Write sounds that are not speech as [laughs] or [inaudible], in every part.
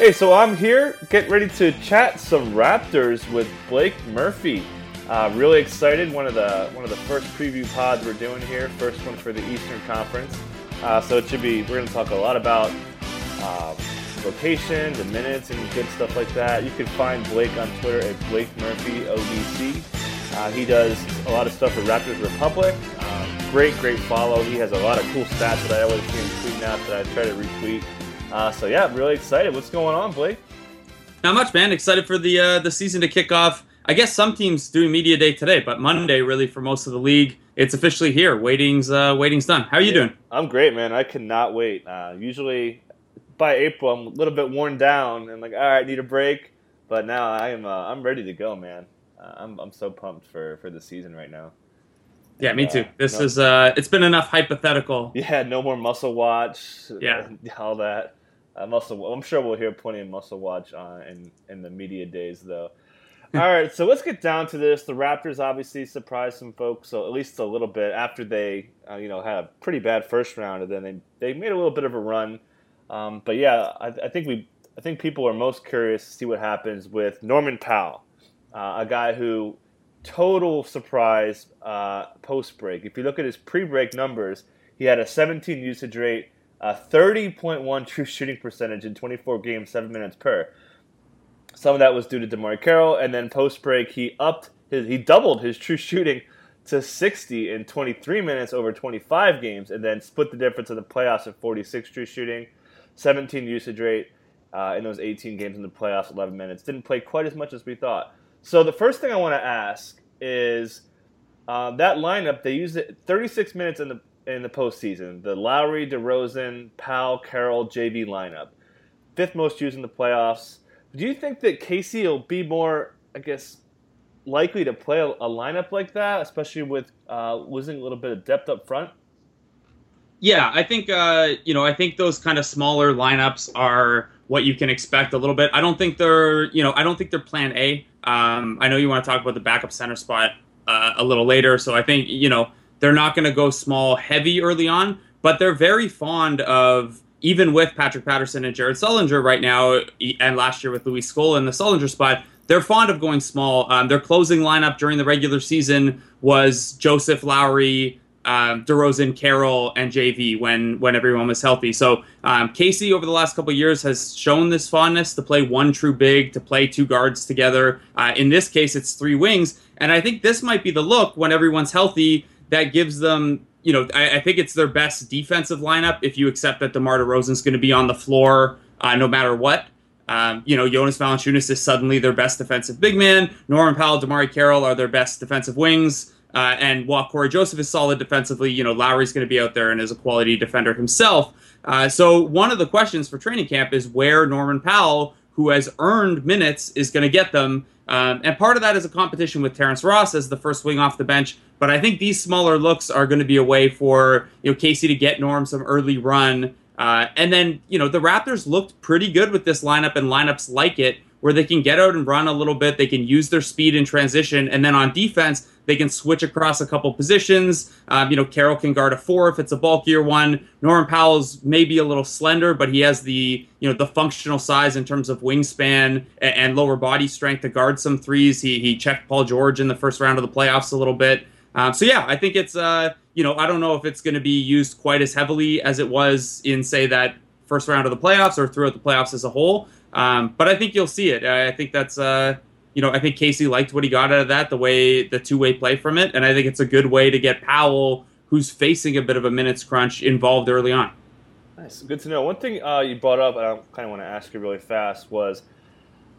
Hey, so I'm here, getting ready to chat some Raptors with Blake Murphy. Uh, really excited. One of the one of the first preview pods we're doing here. First one for the Eastern Conference. Uh, so it should be. We're going to talk a lot about uh, locations and minutes and good stuff like that. You can find Blake on Twitter at Blake Murphy ODC. Uh, he does a lot of stuff for Raptors Republic. Um, great, great follow. He has a lot of cool stats that I always see him tweeting out that I try to retweet. Uh, so yeah, really excited. What's going on, Blake? Not much, man. Excited for the uh, the season to kick off. I guess some teams doing media day today, but Monday really for most of the league. It's officially here. Waiting's uh, waiting's done. How are you yeah, doing? I'm great, man. I cannot wait. Uh, usually by April, I'm a little bit worn down and like, all right, need a break. But now I am. Uh, I'm ready to go, man. Uh, I'm I'm so pumped for for the season right now. Yeah, me too. This no, is uh, it's been enough hypothetical. [laughs] Yeah, no more muscle watch. Yeah, [laughs] all that. Uh, muscle. I'm sure we'll hear plenty of muscle watch on in in the media days though. All right, so let's get down to this. The Raptors obviously surprised some folks, so at least a little bit after they, uh, you know, had a pretty bad first round, and then they they made a little bit of a run. Um, but yeah, I, I, think we, I think people are most curious to see what happens with Norman Powell, uh, a guy who total surprise uh, post break. If you look at his pre break numbers, he had a 17 usage rate, a 30.1 true shooting percentage in 24 games, seven minutes per. Some of that was due to DeMarre Carroll, and then post break he upped his he doubled his true shooting to 60 in 23 minutes over 25 games, and then split the difference in the playoffs at 46 true shooting, 17 usage rate uh, in those 18 games in the playoffs, 11 minutes. Didn't play quite as much as we thought. So the first thing I want to ask is uh, that lineup they used it 36 minutes in the in the postseason. The Lowry, DeRozan, Powell, Carroll, JV lineup, fifth most used in the playoffs. Do you think that Casey will be more, I guess, likely to play a, lineup like that, especially with uh, losing a little bit of depth up front? Yeah, I think uh, you know, I think those kind of smaller lineups are what you can expect a little bit. I don't think they're, you know, I don't think they're Plan A. Um, I know you want to talk about the backup center spot uh, a little later, so I think you know they're not going to go small heavy early on, but they're very fond of even with Patrick Patterson and Jared Sullinger right now, and last year with Luis Scola in the Sullinger spot, they're fond of going small. Um, their closing lineup during the regular season was Joseph Lowry, um, DeRozan, Carroll, and JV when when everyone was healthy. So um, Casey over the last couple years has shown this fondness to play one true big, to play two guards together. Uh, in this case, it's three wings, and I think this might be the look when everyone's healthy that gives them you know, I, I, think it's their best defensive lineup if you accept that DeMar DeRozan's going to be on the floor uh, no matter what. Um, you know, Jonas Valanciunas is suddenly their best defensive big man. Norman Powell, DeMarre Carroll are their best defensive wings. Uh, and while Cory Joseph is solid defensively, you know, Lowry's going to be out there and is a quality defender himself. Uh, so one of the questions for training camp is where Norman Powell, who has earned minutes, is going to get them. Um, and part of that is a competition with Terrence Ross as the first wing off the bench. But I think these smaller looks are going to be a way for you know Casey to get Norm some early run. Uh, and then you know the Raptors looked pretty good with this lineup and lineups like it, where they can get out and run a little bit. They can use their speed in transition, and then on defense they can switch across a couple positions. Um, you know, Carroll can guard a four if it's a bulkier one. Norman Powell's maybe a little slender, but he has the you know the functional size in terms of wingspan and, and lower body strength to guard some threes. He he checked Paul George in the first round of the playoffs a little bit. Um, so yeah, I think it's uh, you know I don't know if it's going to be used quite as heavily as it was in say that first round of the playoffs or throughout the playoffs as a whole. Um, but I think you'll see it. I think that's uh, you know, I think Casey liked what he got out of that, the way the two way play from it, and I think it's a good way to get Powell, who's facing a bit of a minutes crunch, involved early on. Nice, good to know. One thing uh, you brought up, and I kind of want to ask you really fast, was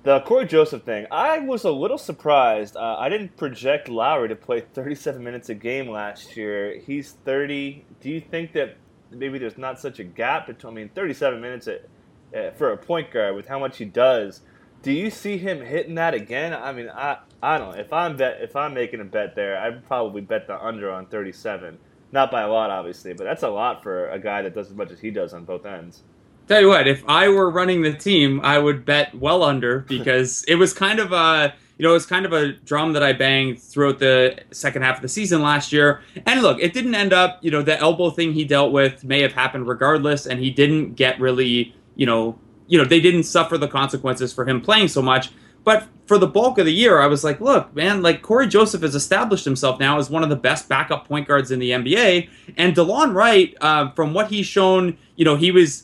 the Cory Joseph thing. I was a little surprised. Uh, I didn't project Lowry to play 37 minutes a game last year. He's 30. Do you think that maybe there's not such a gap between? I mean, 37 minutes. It, uh, for a point guard with how much he does. Do you see him hitting that again? I mean, I I don't know. If I'm bet if I'm making a bet there, I'd probably bet the under on 37. Not by a lot, obviously, but that's a lot for a guy that does as much as he does on both ends. Tell you what, if I were running the team, I would bet well under [laughs] because it was kind of a you know, it was kind of a drum that I banged throughout the second half of the season last year. And look, it didn't end up, you know, the elbow thing he dealt with may have happened regardless, and he didn't get really, you know, you know, they didn't suffer the consequences for him playing so much. But for the bulk of the year, I was like, look, man, like Cory Joseph has established himself now as one of the best backup point guards in the NBA. And Delon Wright, uh, from what he's shown, you know, he was,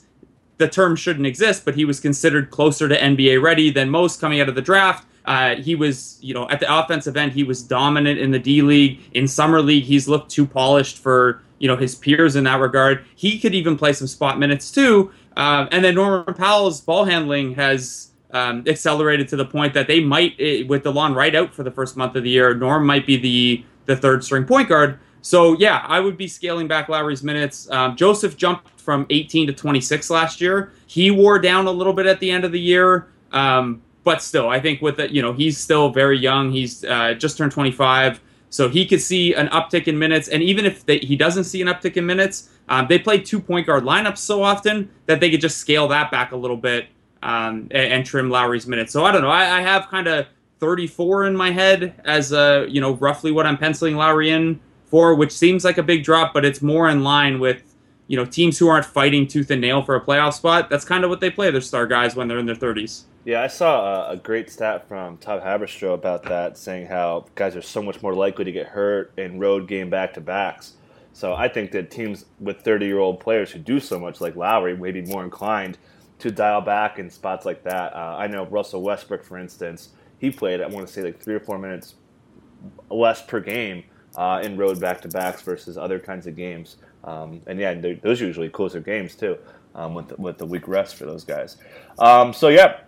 the term shouldn't exist, but he was considered closer to NBA ready than most coming out of the draft. Uh, he was, you know, at the offensive end, he was dominant in the D League. In Summer League, he's looked too polished for, you know, his peers in that regard. He could even play some spot minutes too. Uh, and then Norman Powell's ball handling has um, accelerated to the point that they might, eh, with Delon Wright out for the first month of the year, Norm might be the the third string point guard. So yeah, I would be scaling back Lowry's minutes. Um, Joseph jumped from 18 to 26 last year. He wore down a little bit at the end of the year, um, but still, I think with it, you know, he's still very young. He's uh, just turned 25, so he could see an uptick in minutes. And even if they, he doesn't see an uptick in minutes, um, they play two point guard lineups so often that they could just scale that back a little bit um, and, and, trim Lowry's minutes. So I don't know. I, I have kind of 34 in my head as uh, you know roughly what I'm penciling Lowry in for, which seems like a big drop, but it's more in line with you know teams who aren't fighting tooth and nail for a playoff spot. That's kind of what they play their star guys when they're in their 30s. Yeah, I saw a, a great stat from Todd Haberstroh about that, saying how guys are so much more likely to get hurt in road game back to backs. So I think that teams with 30 year old players who do so much, like Lowry, may be more inclined to dial back in spots like that. Uh, I know Russell Westbrook, for instance, he played, I want to say, like three or four minutes less per game uh, in road back to backs versus other kinds of games. Um, and yeah, those are usually closer games too, um, with, the, with the week rest for those guys. Um, so yeah,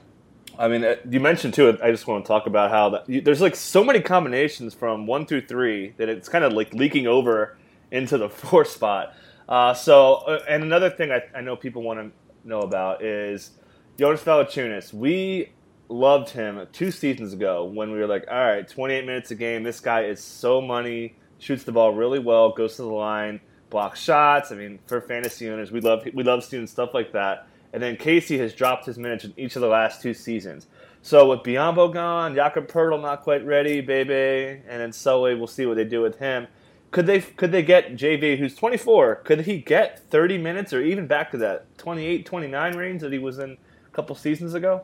I mean, uh, you mentioned too. I just want to talk about how that, there's like so many combinations from one through three that it's kind of like leaking over into the [laughs] four spot. Uh, so, uh, and another thing I, I know people want to know about is Jonas Valanciunas. We loved him two seasons ago when we were like, all right, 28 minutes a game. This guy is so money, shoots the ball really well, goes to the line, blocks shots. I mean, for fantasy owners, we love we love seeing stuff like that. And then Casey has dropped his minutes in each of the last two seasons. So with Biyombo gone, Jakob Poeltl not quite ready, Bebe, and then Sully, we'll see what they do with him. Could they could they get JV who's 24? Could he get 30 minutes or even back to that 28 29 range that he was in a couple seasons ago?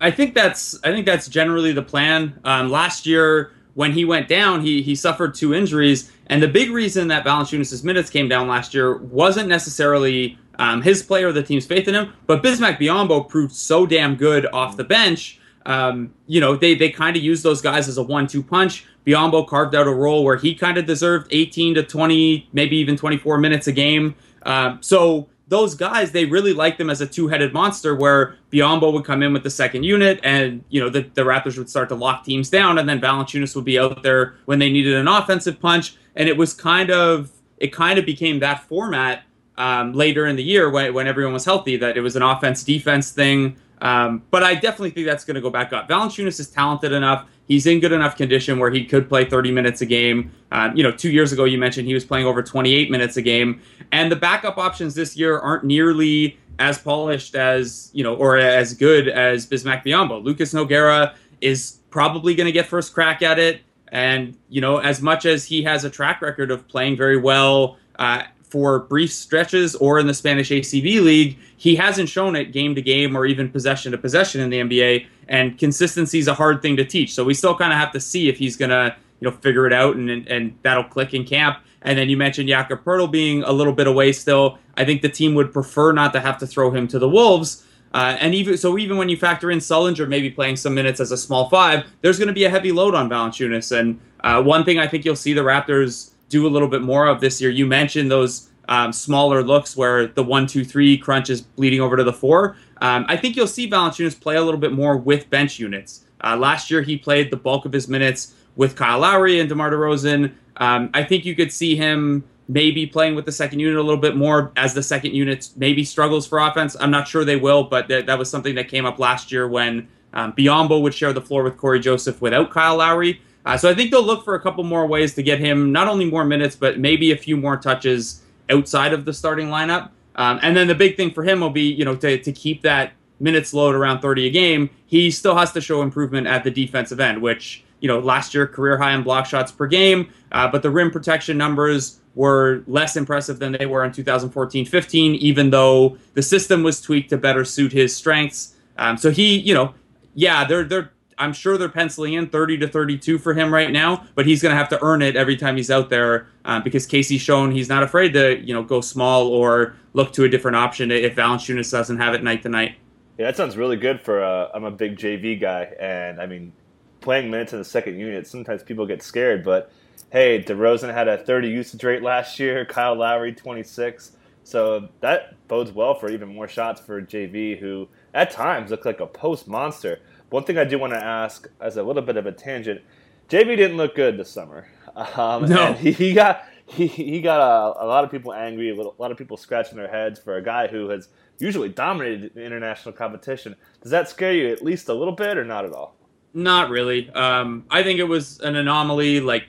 I think that's I think that's generally the plan. Um, last year when he went down, he he suffered two injuries, and the big reason that Valanciunas' minutes came down last year wasn't necessarily um, his player, the team's faith in him, but Bismack Biyombo proved so damn good off the bench. Um, you know, they they kind of use those guys as a one-two punch. Biyombo carved out a role where he kind of deserved 18 to 20, maybe even 24 minutes a game. Um, so those guys, they really liked them as a two-headed monster where Biyombo would come in with the second unit and, you know, the, the Raptors would start to lock teams down and then Valanciunas would be out there when they needed an offensive punch. And it was kind of, it kind of became that format um, later in the year when, when everyone was healthy, that it was an offense-defense thing. Um, but I definitely think that's going to go back up. Valanciunas is talented enough he's in good enough condition where he could play 30 minutes a game. Um, you know, two years ago you mentioned he was playing over 28 minutes a game, and the backup options this year aren't nearly as polished as you know, or as good as Bismack Biyombo. Lucas Nogueira is probably going to get first crack at it, and you know, as much as he has a track record of playing very well. Uh, for brief stretches or in the Spanish ACB league, he hasn't shown it game to game or even possession to possession in the NBA. And consistency is a hard thing to teach. So we still kind of have to see if he's gonna, you know, figure it out and and that'll click in camp. And then you mentioned Jakob Poeltl being a little bit away still. I think the team would prefer not to have to throw him to the Wolves. Uh, and even so, even when you factor in Sullinger maybe playing some minutes as a small five, there's going to be a heavy load on Valanciunas. And uh, one thing I think you'll see the Raptors do a little bit more of this year. You mentioned those um, smaller looks where the one, two, three crunch is bleeding over to the four. Um, I think you'll see Valanciunas play a little bit more with bench units. Uh, last year, he played the bulk of his minutes with Kyle Lowry and DeMar DeRozan. Um, I think you could see him maybe playing with the second unit a little bit more as the second unit maybe struggles for offense. I'm not sure they will, but th- that was something that came up last year when um, Biyombo would share the floor with Cory Joseph without Kyle Lowry. Uh, so I think they'll look for a couple more ways to get him not only more minutes, but maybe a few more touches outside of the starting lineup. Um, and then the big thing for him will be, you know, to, to keep that minutes load around 30 a game. He still has to show improvement at the defensive end, which, you know, last year career high in block shots per game, uh, but the rim protection numbers were less impressive than they were in 2014-15, even though the system was tweaked to better suit his strengths. Um, so he, you know, yeah, they're they're I'm sure they're penciling in 30 to 32 for him right now, but he's going to have to earn it every time he's out there uh, because Casey's shown he's not afraid to you know go small or look to a different option if Valanciunas doesn't have it night to night. Yeah, that sounds really good for. Uh, I'm a big JV guy, and I mean, playing minutes in the second unit, sometimes people get scared, but hey, DeRozan had a 30 usage rate last year, [laughs] Kyle Lowry 26. So that bodes well for even more shots for JV, who at times looked like a post monster. One thing I do want to ask, as a little bit of a tangent, JV didn't look good this summer. Um, no, he, he, got he, he got a, a, lot of people angry, a, little, a lot of people scratching their heads for a guy who has usually dominated international competition. Does that scare you at least a little bit, or not at all? Not really. Um, I think it was an anomaly. Like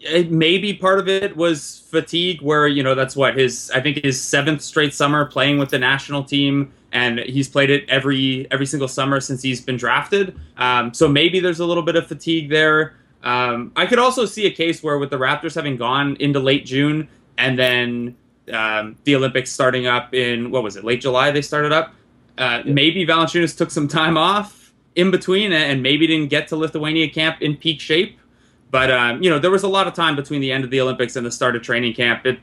it, maybe part of it was fatigue, where you know that's what his I think his seventh straight summer playing with the national team, and he's played it every every single summer since he's been drafted. Um, so maybe there's a little bit of fatigue there. Um, I could also see a case where with the Raptors having gone into late June and then um, the Olympics starting up in what was it late July they started up. Uh, yeah. Maybe Valanciunas took some time off in between and maybe didn't get to Lithuania camp in peak shape. But um, you know, there was a lot of time between the end of the Olympics and the start of training camp. It,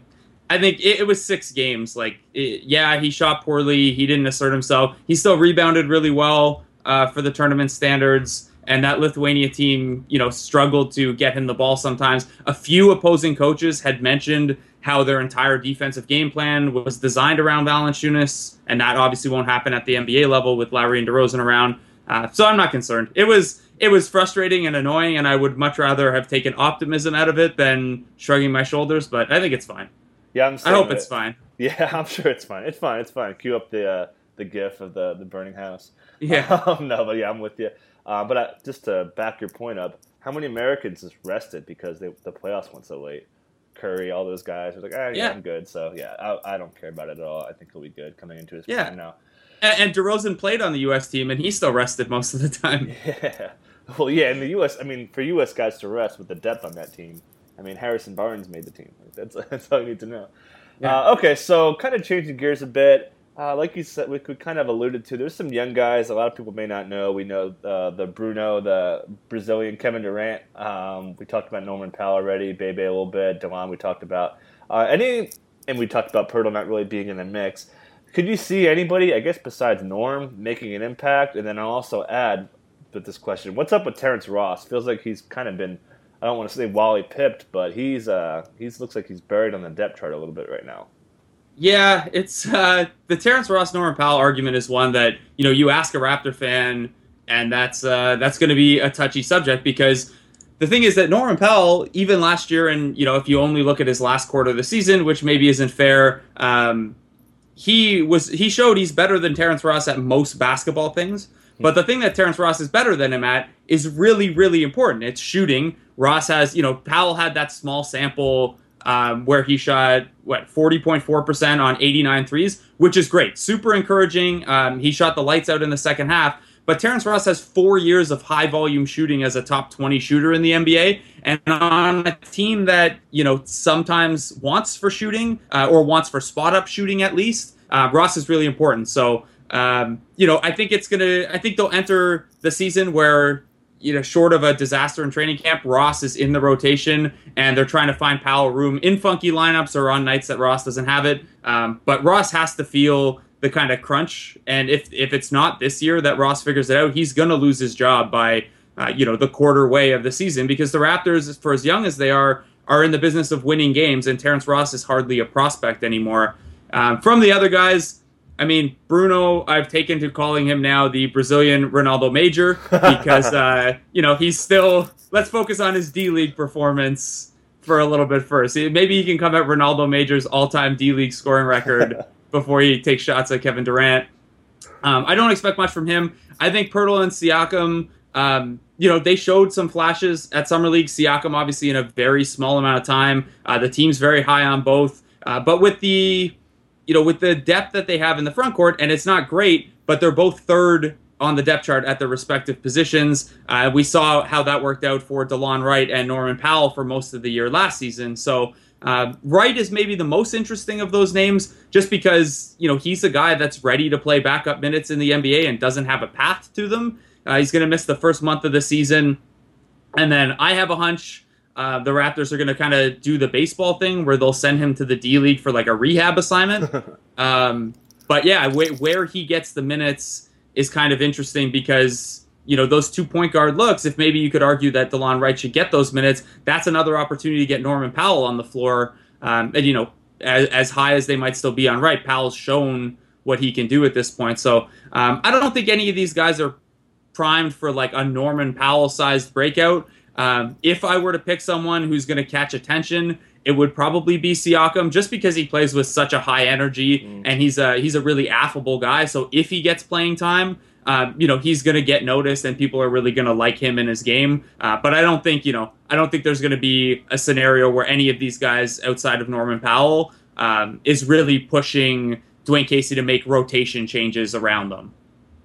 I think it, it, was six games. Like, it, yeah, he shot poorly. He didn't assert himself. He still rebounded really well uh, for the tournament standards. And that Lithuania team, you know, struggled to get him the ball sometimes. A few opposing coaches had mentioned how their entire defensive game plan was designed around Valanciunas, and that obviously won't happen at the NBA level with Lowry and DeRozan around. Uh, so I'm not concerned. It was it was frustrating and annoying, and I would much rather have taken optimism out of it than shrugging my shoulders. But I think it's fine. Yeah, I'm i hope it's fine. [laughs] Yeah, I'm sure it's fine. It's fine. It's fine. Cue up the uh, the GIF of the the burning house. Yeah. [laughs] Um, no, but yeah, I'm with you. Uh, but I, just to back your point up, how many Americans just rested because they, the playoffs went so late? Curry, all those guys were like, ah, yeah, yeah, I'm good. So yeah, I, I, don't care about it at all. I think he'll be good coming into his yeah. now. And, and DeRozan played on the U.S. team, and he still rested most of the time. [laughs] Yeah. Well, yeah, in the U.S., I mean, for U.S. guys to rest with the depth on that team, I mean, Harrison Barnes made the team. That's [laughs] that's all you need to know. Yeah. Uh, okay, so kind of changing gears a bit. Uh, like you said, we could kind of alluded to. There's some young guys. A lot of people may not know. We know uh, the Bruno, the Brazilian Kevin Durant. Um, we talked about Norman Powell already. Bebe a little bit. Delon we talked about. Uh, any, and we talked about Poeltl not really being in the mix. Could you see anybody, I guess, besides Norm, making an impact? And then I'll also add with this question: What's up with Terrence Ross? Feels like he's kind of been. I don't want to say Wally pipped, but he's uh, he's looks like he's buried on the depth chart a little bit right now. Yeah, it's uh, the Terrence Ross Norman Powell argument is one that you know you ask a Raptor fan, and that's uh, that's going to be a touchy subject because the thing is that Norman Powell, even last year, and you know if you only look at his last quarter of the season, which maybe isn't fair, um, he was he showed he's better than Terrence Ross at most basketball things. Hmm. But the thing that Terrence Ross is better than him at is really, really important. It's shooting. Ross has, you know, Powell had that small sample um, where he shot what 40.4% on 89 threes, which is great, super encouraging. Um, he shot the lights out in the second half. But Terrence Ross has four years of high volume shooting as a top 20 shooter in the NBA, and on a team that you know sometimes wants for shooting uh, or wants for spot up shooting at least. Uh, Ross is really important. So um, you know, I think it's gonna. I think they'll enter the season where you know, short of a disaster in training camp, Ross is in the rotation, and they're trying to find Powell room in funky lineups or on nights that Ross doesn't have it. Um, but Ross has to feel the kind of crunch, and if if it's not this year that Ross figures it out, he's going to lose his job by uh, you know the quarter way of the season because the Raptors, for as young as they are, are in the business of winning games, and Terrence Ross is hardly a prospect anymore. Um, from the other guys, I mean, Bruno, I've taken to calling him now the Brazilian Renaldo Major because, [laughs] uh, you know, he's still, let's focus on his D League performance for a little bit first. Maybe he can come at Renaldo Major's all-time D League scoring record [laughs] before he takes shots at Kevin Durant. Um, I don't expect much from him. I think Poeltl and Siakam, um, you know, they showed some flashes at Summer League. Siakam, obviously, in a very small amount of time. Uh, the team's very high on both. Uh, but with the, you know, with the depth that they have in the front court, and it's not great, but they're both third on the depth chart at their respective positions. Uh, we saw how that worked out for Delon Wright and Norman Powell for most of the year last season. So uh, Wright is maybe the most interesting of those names, just because you know he's a guy that's ready to play backup minutes in the NBA and doesn't have a path to them. Uh, he's going to miss the first month of the season, and then I have a hunch. Uh, the Raptors are going to kind of do the baseball thing where they'll send him to the D League for like a rehab assignment. [laughs] um, but yeah, wh- where he gets the minutes is kind of interesting because you know those two point guard looks. If maybe you could argue that Delon Wright should get those minutes, that's another opportunity to get Norman Powell on the floor. Um, and you know, as, as, high as they might still be on Wright, Powell's shown what he can do at this point. So um, I don't think any of these guys are primed for like a Norman Powell sized breakout. Um, if I were to pick someone who's going to catch attention, it would probably be Siakam, just because he plays with such a high energy mm. and he's a he's a really affable guy. So if he gets playing time, um, you know he's going to get noticed and people are really going to like him in his game. Uh, but I don't think you know I don't think there's going to be a scenario where any of these guys outside of Norman Powell um, is really pushing Dwane Casey to make rotation changes around them.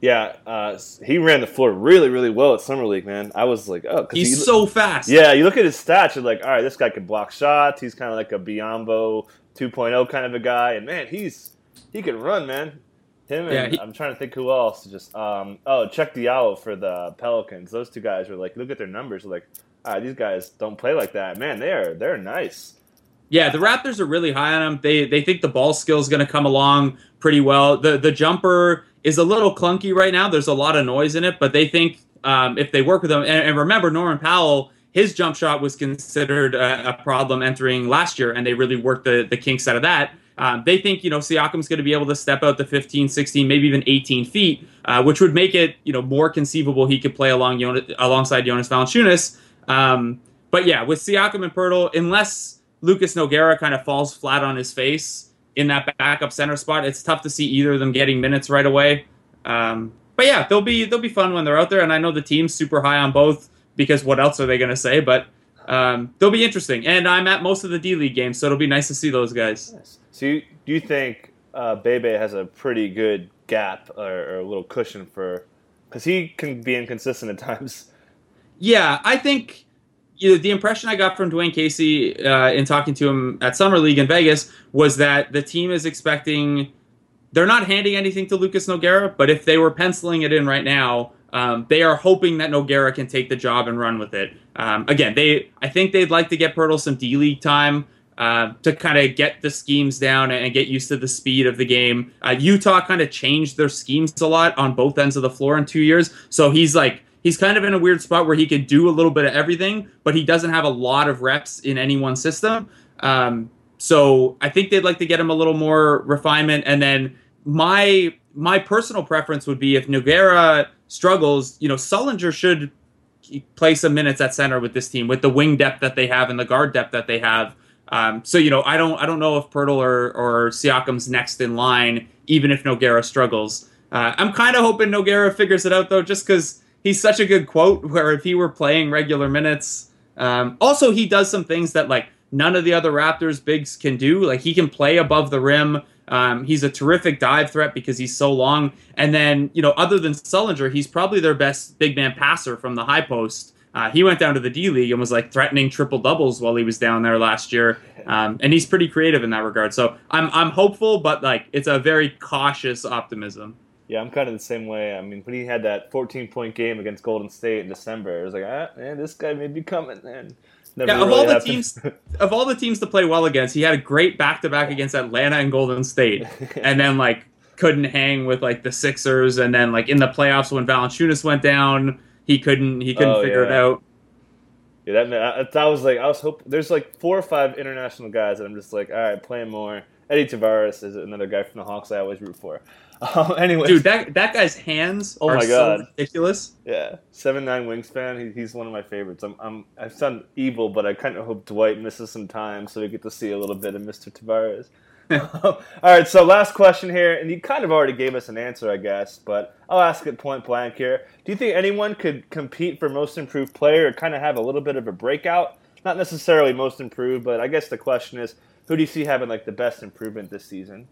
Yeah, uh, he ran the floor really, really well at summer league, man. I was like, oh, he's he, so fast. Yeah, you look at his stats, you're like, all right, this guy can block shots. He's kind of like a Biyombo 2.0 kind of a guy, and man, he's he can run, man. Him and yeah, he, I'm trying to think who else. Just um, oh, Cheick Diallo for the Pelicans. Those two guys were like, look at their numbers. Like, ah, these guys don't play like that. Man, they are they're nice. Yeah, the Raptors are really high on them. They they think the ball skill is going to come along pretty well. The the jumper is a little clunky right now. There's a lot of noise in it, but they think um, if they work with them, and, and, remember Norman Powell, his jump shot was considered a, a, problem entering last year, and they really worked the the kinks out of that. Um, they think, you know, Siakam's going to be able to step out the 15, 16, maybe even 18 feet, uh, which would make it, you know, more conceivable he could play along alongside Jonas Valanciunas. Um, but yeah, with Siakam and Poeltl, unless Lucas Nogueira kind of falls flat on his face in that backup center spot, it's tough to see either of them getting minutes right away. Um, but yeah, they'll be they'll be fun when they're out there, and I know the team's super high on both because what else are they going to say? But um, they'll be interesting, and I'm at most of the D League games, so it'll be nice to see those guys. Nice. So you, do you think uh, Bebe has a pretty good gap or, or a little cushion for because he can be inconsistent at times. Yeah, I think you know, the impression I got from Dwane Casey uh, in talking to him at Summer League in Vegas was that the team is expecting. They're not handing anything to Lucas Nogueira, but if they were penciling it in right now, um, they are hoping that Nogueira can take the job and run with it. Um, again, they I think they'd like to get Poeltl some D League time. Uh, to kind of get the schemes down and get used to the speed of the game. Uh, Utah kind of changed their schemes a lot on both ends of the floor in two years. So he's like, he's kind of in a weird spot where he could do a little bit of everything, but he doesn't have a lot of reps in any one system. Um, so I think they'd like to get him a little more refinement. And then my my personal preference would be if Nogueira struggles, you know, Sullinger should play some minutes at center with this team with the wing depth that they have and the guard depth that they have. Um, so you know, I don't I don't know if Poeltl or, or Siakam's next in line, even if Nogueira struggles. Uh, I'm kind of hoping Nogueira figures it out though, just because he's such a good quote. Where if he were playing regular minutes, um, also he does some things that like none of the other Raptors bigs can do. Like he can play above the rim. Um, he's a terrific dive threat because he's so long. And then you know, other than Sullinger, he's probably their best big man passer from the high post. Uh, he went down to the D League and was like threatening triple doubles while he was down there last year, um, and he's pretty creative in that regard. So I'm I'm hopeful, but like it's a very cautious optimism. Yeah, I'm kind of the same way. I mean, when he had that 14 point game against Golden State in December, it was like, ah, man, this guy may be coming. And yeah, really of all happened. the teams, of all the teams to play well against, he had a great back to back against Atlanta and Golden State, [laughs] and then like couldn't hang with like the Sixers, and then like in the playoffs when Valanciunas went down he couldn't he couldn't oh, figure yeah. it out. Yeah, that that was like I was hoping. There's like four or five international guys that I'm just like, all right, play more. Edy Tavares is another guy from the Hawks I always root for. Um, [laughs] anyway, dude, that that guy's hands Oh are my so God. ridiculous. Yeah, seven nine wingspan. He, he's one of my favorites. I'm, I'm I sound evil, but I kind of hope Dwight misses some time so we get to see a little bit of Mr. Tavares. [laughs] All right, so last question here, and you kind of already gave us an answer, I guess, but I'll ask it point blank here. Do you think anyone could compete for most improved player or kind of have a little bit of a breakout? Not necessarily most improved, but I guess the question is, who do you see having like the best improvement this season?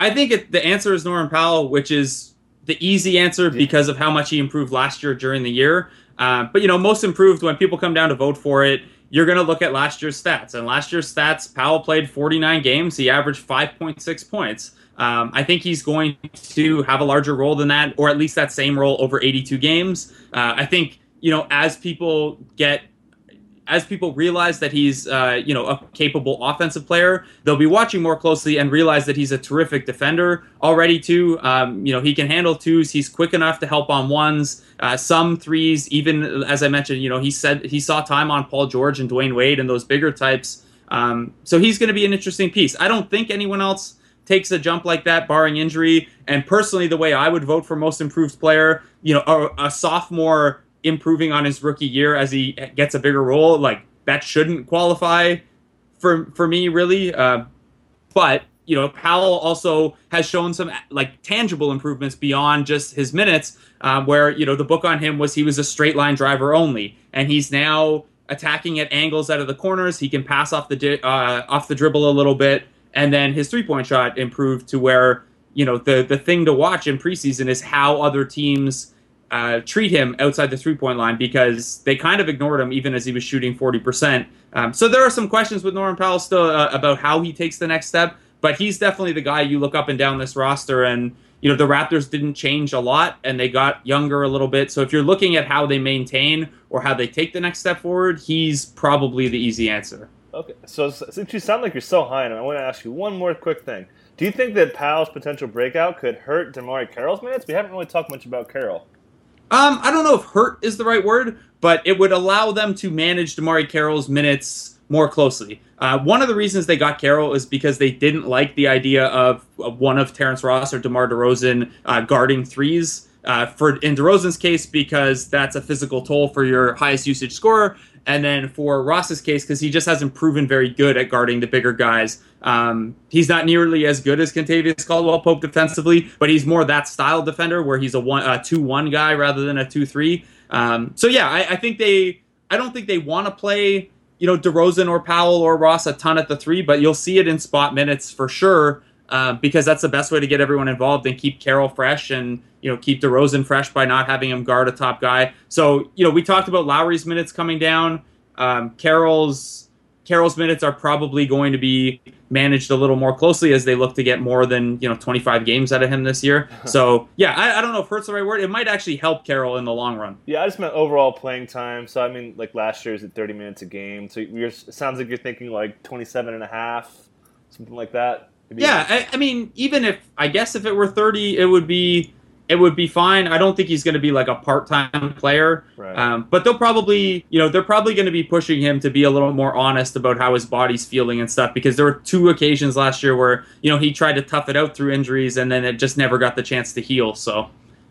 I think it, the answer is Norman Powell, which is the easy answer because of how much he improved last year during the year. Uh, but you know, most improved when people come down to vote for it, you're going to look at last year's stats. And last year's stats, Powell played 49 games. He averaged 5.6 points. Um, I think he's going to have a larger role than that, or at least that same role over 82 games. Uh, I think you know as people get as people realize that he's uh, you know a capable offensive player, they'll be watching more closely and realize that he's a terrific defender already too. Um, you know he can handle twos. He's quick enough to help on ones, uh, some threes. Even as I mentioned, you know he said he saw time on Paul George and Dwyane Wade and those bigger types. Um, so he's going to be an interesting piece. I don't think anyone else takes a jump like that, barring injury. And personally, the way I would vote for most improved player, you know, a, a sophomore improving on his rookie year as he gets a bigger role, like that shouldn't qualify for for me really. Uh, but you know, Powell also has shown some like tangible improvements beyond just his minutes. Um, where you know the book on him was he was a straight line driver only, and he's now attacking at angles out of the corners. He can pass off the di- uh, off the dribble a little bit, and then his three point shot improved to where you know the the thing to watch in preseason is how other teams uh, treat him outside the three point line because they kind of ignored him even as he was shooting 40%. Um, so there are some questions with Norman Powell still uh, about how he takes the next step, but he's definitely the guy you look up and down this roster. And, you know, the Raptors didn't change a lot and they got younger a little bit. So if you're looking at how they maintain or how they take the next step forward, he's probably the easy answer. Okay, so since you sound like you're so high on him, I want to ask you one more quick thing. Do you think that Powell's potential breakout could hurt DeMarre Carroll's minutes? We haven't really talked much about Carroll. Um, I don't know if hurt is the right word, but it would allow them to manage DeMarre Carroll's minutes more closely. Uh, one of the reasons they got Carroll is because they didn't like the idea of, one of Terrence Ross or DeMar DeRozan uh, guarding threes. Uh, for in DeRozan's case, because that's a physical toll for your highest usage scorer, and then for Ross's case, because he just hasn't proven very good at guarding the bigger guys. Um, he's not nearly as good as Kentavious Caldwell Pope defensively, but he's more that style defender where he's a one, a two one guy rather than a two three. Um, so yeah, I, I think they. I don't think they want to play you know DeRozan or Powell or Ross a ton at the three, but you'll see it in spot minutes for sure. Uh, because that's the best way to get everyone involved and keep Carroll fresh and you know keep DeRozan fresh by not having him guard a top guy. So you know we talked about Lowry's minutes coming down. Um, Carroll's Carroll's minutes are probably going to be managed a little more closely as they look to get more than you know 25 games out of him this year. [laughs] So yeah, I, I don't know if hurt's the right word. It might actually help Carroll in the long run. Yeah, I just meant overall playing time. So I mean, like last year's at 30 minutes a game. So you're, it sounds like you're thinking like 27 and a half, something like that. Yeah, I, I mean, even if I guess if it were 30, it would be it would be fine. I don't think he's going to be like a part time player. Right. Um, but they'll probably, you know, they're probably going to be pushing him to be a little more honest about how his body's feeling and stuff because there were two occasions last year where, you know, he tried to tough it out through injuries and then it just never got the chance to heal. So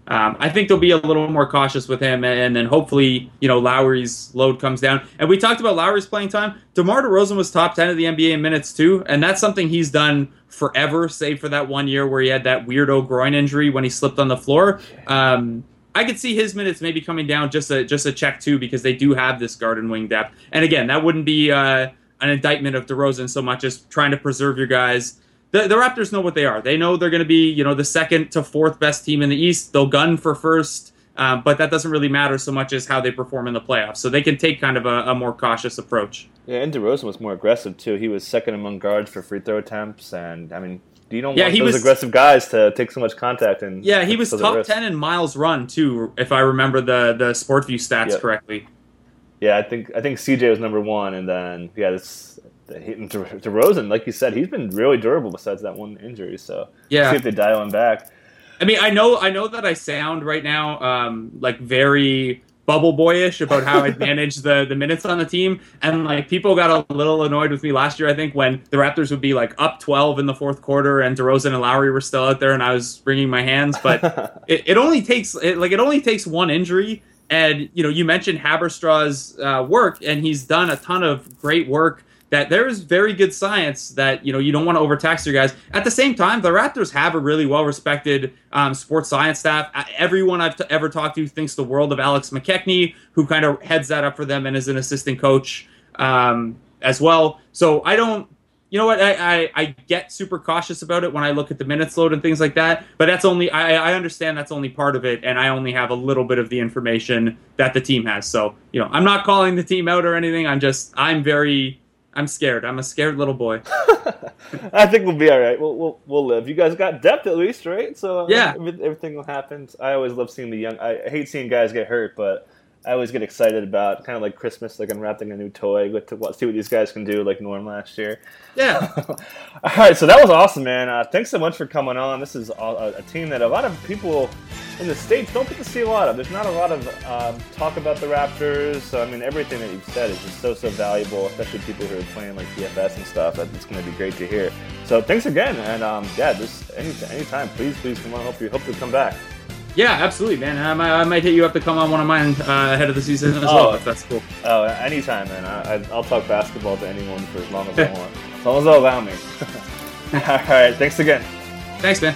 um, I think they'll be a little more cautious with him, and then hopefully, you know, Lowry's load comes down. And we talked about Lowry's playing time. DeMar DeRozan was top 10 of the NBA in minutes, too, and that's something he's done forever, save for that one year where he had that weirdo groin injury when he slipped on the floor. Um, I could see his minutes maybe coming down just a just a check too because they do have this guard and wing depth. And again, that wouldn't be uh, an indictment of DeRozan so much as trying to preserve your guys. The, the Raptors know what they are. They know they're going to be you know the second to fourth best team in the East. They'll gun for first, um, but that doesn't really matter so much as how they perform in the playoffs. So they can take kind of a, a more cautious approach. Yeah, and DeRozan was more aggressive too. He was second among guards for free throw attempts, and I mean, you don't Yeah, want he those was- aggressive guys to take so much contact and Yeah, he was top ten in miles run too, if I remember the the SportVU stats Yep. correctly. Yeah, I think I think CJ was number one, and then yeah, this hitting to DeRozan, like you said, he's been really durable besides that one injury. So Yeah. see if they dial him back. I mean, I know, I know that I sound right now um, like very bubble boyish about how I'd manage the the minutes on the team, and like people got a little annoyed with me last year. I think when the Raptors would be like up 12 in the fourth quarter, and DeRozan and Lowry were still out there, and I was wringing my hands. But [laughs] it, it only takes it, like it only takes one injury, and you know you mentioned Haberstroh's uh, work, and he's done a ton of great work that there is very good science that you know you don't want to overtax your guys. At the same time, the Raptors have a really well respected um, sports science staff. Everyone I've t- ever talked to thinks the world of Alex McKechnie, who kind of heads that up for them and is an assistant coach um, as well. So I don't. You know what? I, I, I, get super cautious about it when I look at the minutes load and things like that. But that's only I, I understand that's only part of it, and I only have a little bit of the information that the team has. So you know, I'm not calling the team out or anything. I'm just I'm very I'm scared. I'm a scared little boy. [laughs] I think we'll be all right. We'll, we'll we'll live. You guys got depth at least, right? So yeah, everything will happen. I always love seeing the young. I hate seeing guys get hurt, but I always get excited about kind of like Christmas, like unwrapping a new toy. Get to see what these guys can do, like Norm last year. Yeah. [laughs] All right, so that was awesome, man. Uh, thanks so much for coming on. This is a, a, team that a lot of people in the states don't get to see a lot of. There's not a lot of um, talk about the Raptors. So I mean, everything that you've said is just so so valuable, especially people who are playing like DFS and stuff. It's going to be great to hear. So thanks again, and um, yeah, just any anytime, please please come on. Hope you hope to come back. Yeah, absolutely, man. I might, I might hit you up to come on one of mine uh, ahead of the season as oh, well, if that's cool. Oh, anytime, man. I, will talk basketball to anyone for as long as I [laughs] want. As long as they'll allow me. [laughs] All right, thanks again. Thanks, man.